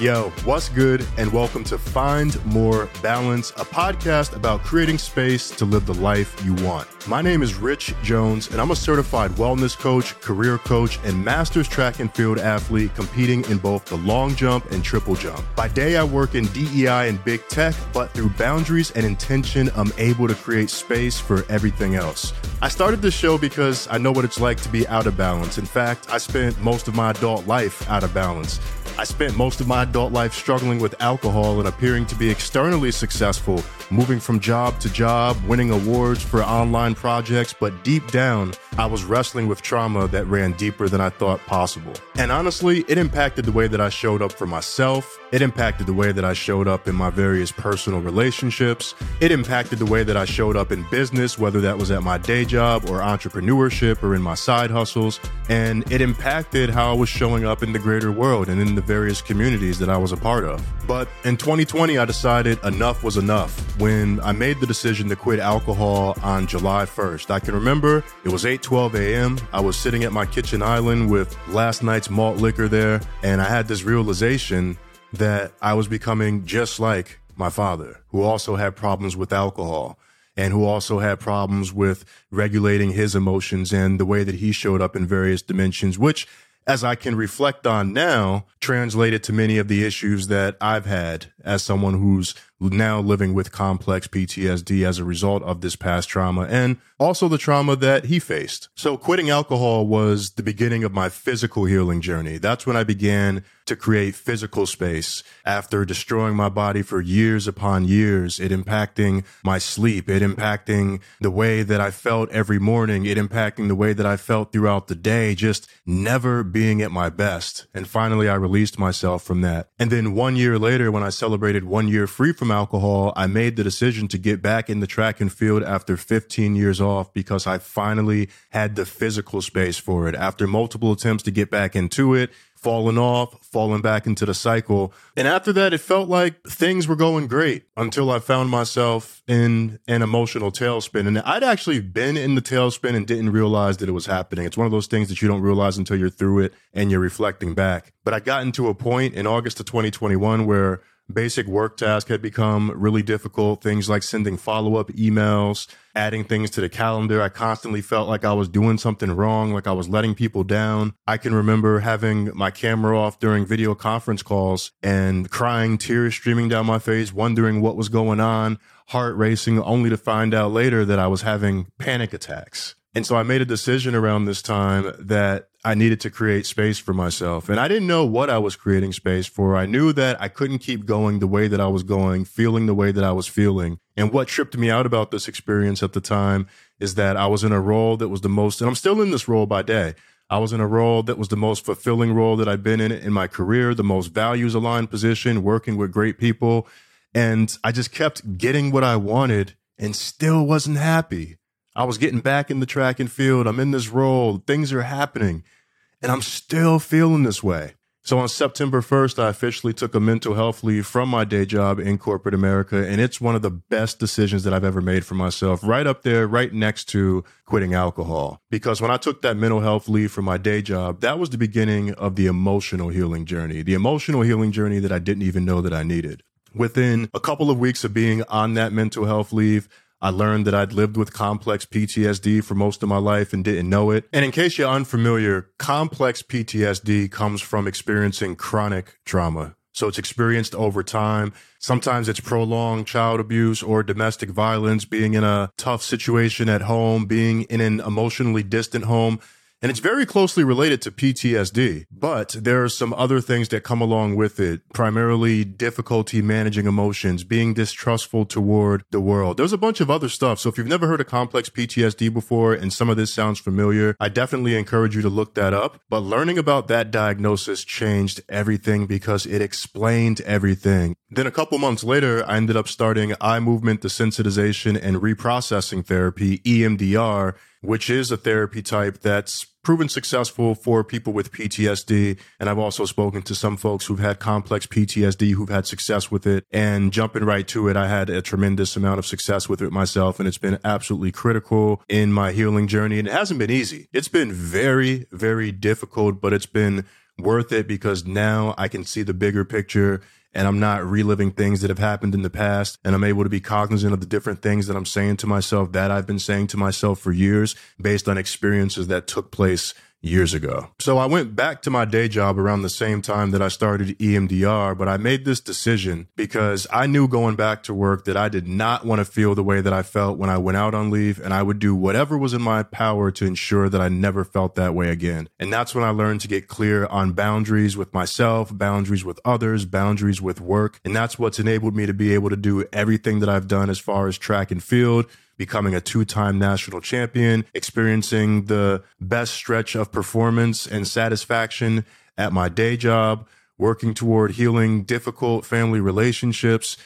Yo, what's good? And welcome to Find More Balance, a podcast about creating space to live the life you want. My name is Rich Jones, and I'm a certified wellness coach, career coach, and master's track and field athlete competing in both the long jump and triple jump. By day, I work in DEI and big tech, but through boundaries and intention, I'm able to create space for everything else. I started this show because I know what it's like to be out of balance. In fact, I spent most of my adult life out of balance. I spent most of my adult life struggling with alcohol and appearing to be externally successful, moving from job to job, winning awards for online projects, but deep down, I was wrestling with trauma that ran deeper than I thought possible. And honestly, it impacted the way that I showed up for myself. It impacted the way that I showed up in my various personal relationships. It impacted the way that I showed up in business, whether that was at my day job or entrepreneurship or in my side hustles. And it impacted how I was showing up in the greater world and in the various communities that I was a part of. But in 2020, I decided enough was enough when I made the decision to quit alcohol on July 1st. I can remember it was 8:12 a.m. I was sitting at my kitchen island with last night's malt liquor there, and I had this realization that I was becoming just like my father, who also had problems with alcohol and who also had problems with regulating his emotions and the way that he showed up in various dimensions, which as I can reflect on now, translated to many of the issues that I've had as someone who's now living with complex PTSD as a result of this past trauma and also the trauma that he faced. So quitting alcohol was the beginning of my physical healing journey. That's when I began to create physical space after destroying my body for years upon years, it impacting my sleep, it impacting the way that I felt every morning, it impacting the way that I felt throughout the day, just never being at my best. And finally, I released myself from that. And then one year later, when I celebrated one year free from alcohol, I made the decision to get back in the track and field after 15 years off because I finally had the physical space for it. After multiple attempts to get back into it, falling off, falling back into the cycle. And after that, it felt like things were going great until I found myself in an emotional tailspin. And I'd actually been in the tailspin and didn't realize that it was happening. It's one of those things that you don't realize until you're through it and you're reflecting back. But I got into a point in August of 2021 where basic work tasks had become really difficult. Things like sending follow up emails, adding things to the calendar. I constantly felt like I was doing something wrong, like I was letting people down. I can remember having my camera off during video conference calls and crying, tears streaming down my face, wondering what was going on, heart racing, only to find out later that I was having panic attacks. And so I made a decision around this time that I needed to create space for myself. And I didn't know what I was creating space for. I knew that I couldn't keep going the way that I was going, feeling the way that I was feeling. And what tripped me out about this experience at the time is that I was in a role that was the most, and I'm still in this role by day. I was in a role that was the most fulfilling role that I'd been in in my career, the most values aligned position, working with great people. And I just kept getting what I wanted and still wasn't happy. I was getting back in the track and field. I'm in this role. Things are happening and I'm still feeling this way. So on September 1st, I officially took a mental health leave from my day job in corporate America. And it's one of the best decisions that I've ever made for myself, right up there, right next to quitting alcohol. Because when I took that mental health leave from my day job, that was the beginning of the emotional healing journey, the emotional healing journey that I didn't even know that I needed. Within a couple of weeks of being on that mental health leave, I learned that I'd lived with complex PTSD for most of my life and didn't know it. And in case you're unfamiliar, complex PTSD comes from experiencing chronic trauma. So it's experienced over time. Sometimes it's prolonged child abuse or domestic violence, being in a tough situation at home, being in an emotionally distant home. And it's very closely related to PTSD, but there are some other things that come along with it, primarily difficulty managing emotions, being distrustful toward the world. There's a bunch of other stuff. So if you've never heard of complex PTSD before and some of this sounds familiar, I definitely encourage you to look that up. But learning about that diagnosis changed everything because it explained everything. Then a couple months later, I ended up starting eye movement desensitization and reprocessing therapy, EMDR, which is a therapy type that's proven successful for people with PTSD. And I've also spoken to some folks who've had complex PTSD who've had success with it. And jumping right to it, I had a tremendous amount of success with it myself. And it's been absolutely critical in my healing journey. And it hasn't been easy. It's been very, very difficult, but it's been worth it because now I can see the bigger picture and I'm not reliving things that have happened in the past. And I'm able to be cognizant of the different things that I'm saying to myself that I've been saying to myself for years based on experiences that took place years ago. So I went back to my day job around the same time that I started EMDR, but I made this decision because I knew going back to work that I did not want to feel the way that I felt when I went out on leave and I would do whatever was in my power to ensure that I never felt that way again. And that's when I learned to get clear on boundaries with myself, boundaries with others, boundaries with work. And that's what's enabled me to be able to do everything that I've done as far as track and field becoming a two time national champion, experiencing the best stretch of performance and satisfaction at my day job, working toward healing difficult family relationships.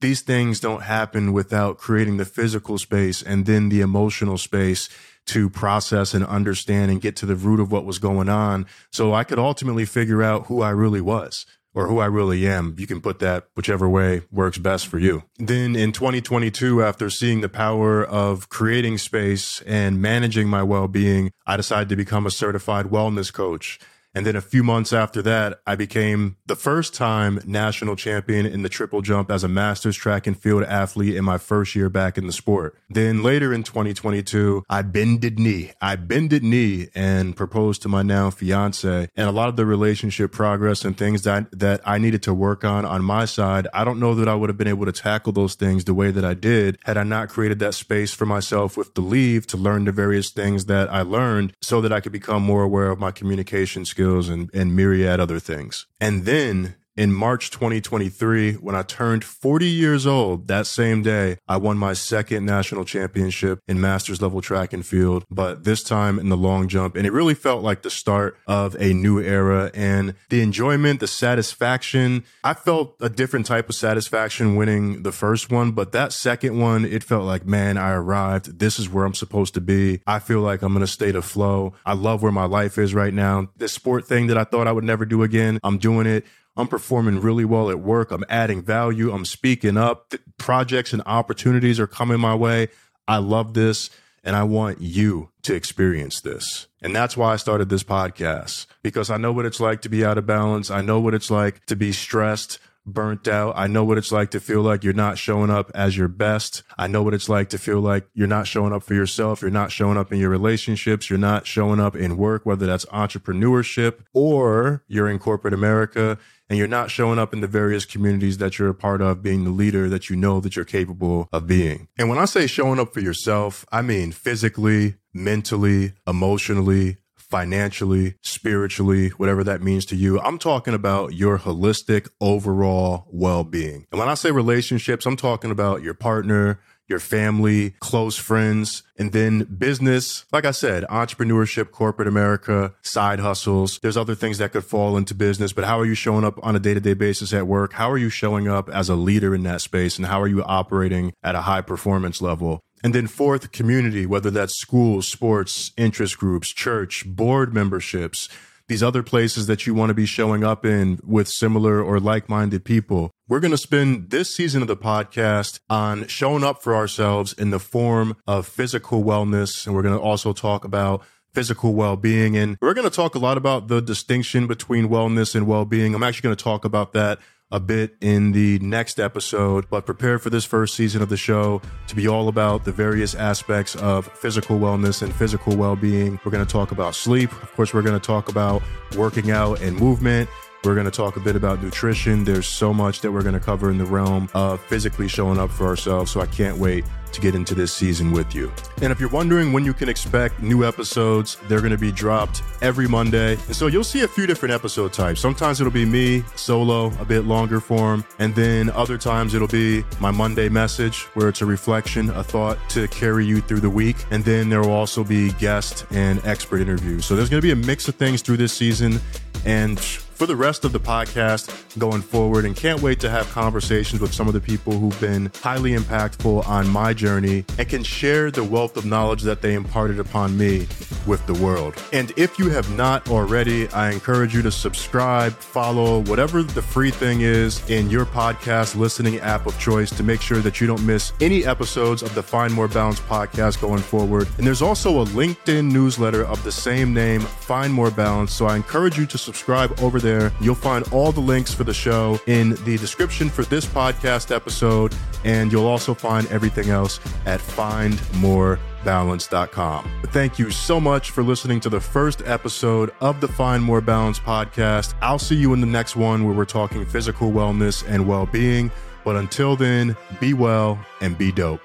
These things don't happen without creating the physical space and then the emotional space to process and understand and get to the root of what was going on. So I could ultimately figure out who I really was or who I really am. You can put that whichever way works best for you. Then in 2022, after seeing the power of creating space and managing my well being, I decided to become a certified wellness coach. And then a few months after that, I became the first time national champion in the triple jump as a master's track and field athlete in my first year back in the sport. Then later in 2022, I bended knee. I bended knee and proposed to my now fiance and a lot of the relationship progress and things that, that I needed to work on on my side. I don't know that I would have been able to tackle those things the way that I did had I not created that space for myself with the leave to learn the various things that I learned so that I could become more aware of my communication skills skills and, and myriad other things. And then in March 2023, when I turned 40 years old, that same day, I won my second national championship in masters level track and field, but this time in the long jump. And it really felt like the start of a new era and the enjoyment, the satisfaction. I felt a different type of satisfaction winning the first one, but that second one, it felt like, man, I arrived. This is where I'm supposed to be. I feel like I'm in a state of flow. I love where my life is right now. This sport thing that I thought I would never do again, I'm doing it. I'm performing really well at work. I'm adding value. I'm speaking up. The projects and opportunities are coming my way. I love this and I want you to experience this. And that's why I started this podcast because I know what it's like to be out of balance. I know what it's like to be stressed, burnt out. I know what it's like to feel like you're not showing up as your best. I know what it's like to feel like you're not showing up for yourself. You're not showing up in your relationships. You're not showing up in work, whether that's entrepreneurship or you're in corporate America and you're not showing up in the various communities that you're a part of being the leader that you know that you're capable of being. And when I say showing up for yourself, I mean physically, mentally, emotionally, financially, spiritually, whatever that means to you. I'm talking about your holistic overall well-being. And when I say relationships, I'm talking about your partner, your family, close friends, and then business. Like I said, entrepreneurship, corporate America, side hustles. There's other things that could fall into business, but how are you showing up on a day to day basis at work? How are you showing up as a leader in that space? And how are you operating at a high performance level? And then fourth, community, whether that's schools, sports, interest groups, church, board memberships, these other places that you want to be showing up in with similar or like minded people. We're going to spend this season of the podcast on showing up for ourselves in the form of physical wellness. And we're going to also talk about physical well-being and we're going to talk a lot about the distinction between wellness and well-being. I'm actually going to talk about that a bit in the next episode, but prepare for this first season of the show to be all about the various aspects of physical wellness and physical well being. We're going to talk about sleep. Of course, we're going to talk about working out and movement. We're going to talk a bit about nutrition. There's so much that we're going to cover in the realm of physically showing up for ourselves. So I can't wait to get into this season with you. And if you're wondering when you can expect new episodes, they're going to be dropped every Monday. And so you'll see a few different episode types. Sometimes it'll be me solo, a bit longer form. And then other times it'll be my Monday message where it's a reflection, a thought to carry you through the week. And then there will also be guest and expert interviews. So there's going to be a mix of things through this season. And for the rest of the podcast going forward and can't wait to have conversations with some of the people who've been highly impactful on my journey and can share the wealth of knowledge that they imparted upon me with the world. And if you have not already, I encourage you to subscribe, follow, whatever the free thing is in your podcast listening app of choice to make sure that you don't miss any episodes of the Find More Balance podcast going forward. And there's also a LinkedIn newsletter of the same name, Find More Balance. So I encourage you to subscribe over there. You'll find all the links for the show in the description for this podcast episode. And you'll also find everything else at findmorebalance.com. Thank you so much for listening to the first episode of the Find More Balance podcast. I'll see you in the next one where we're talking physical wellness and well being. But until then, be well and be dope.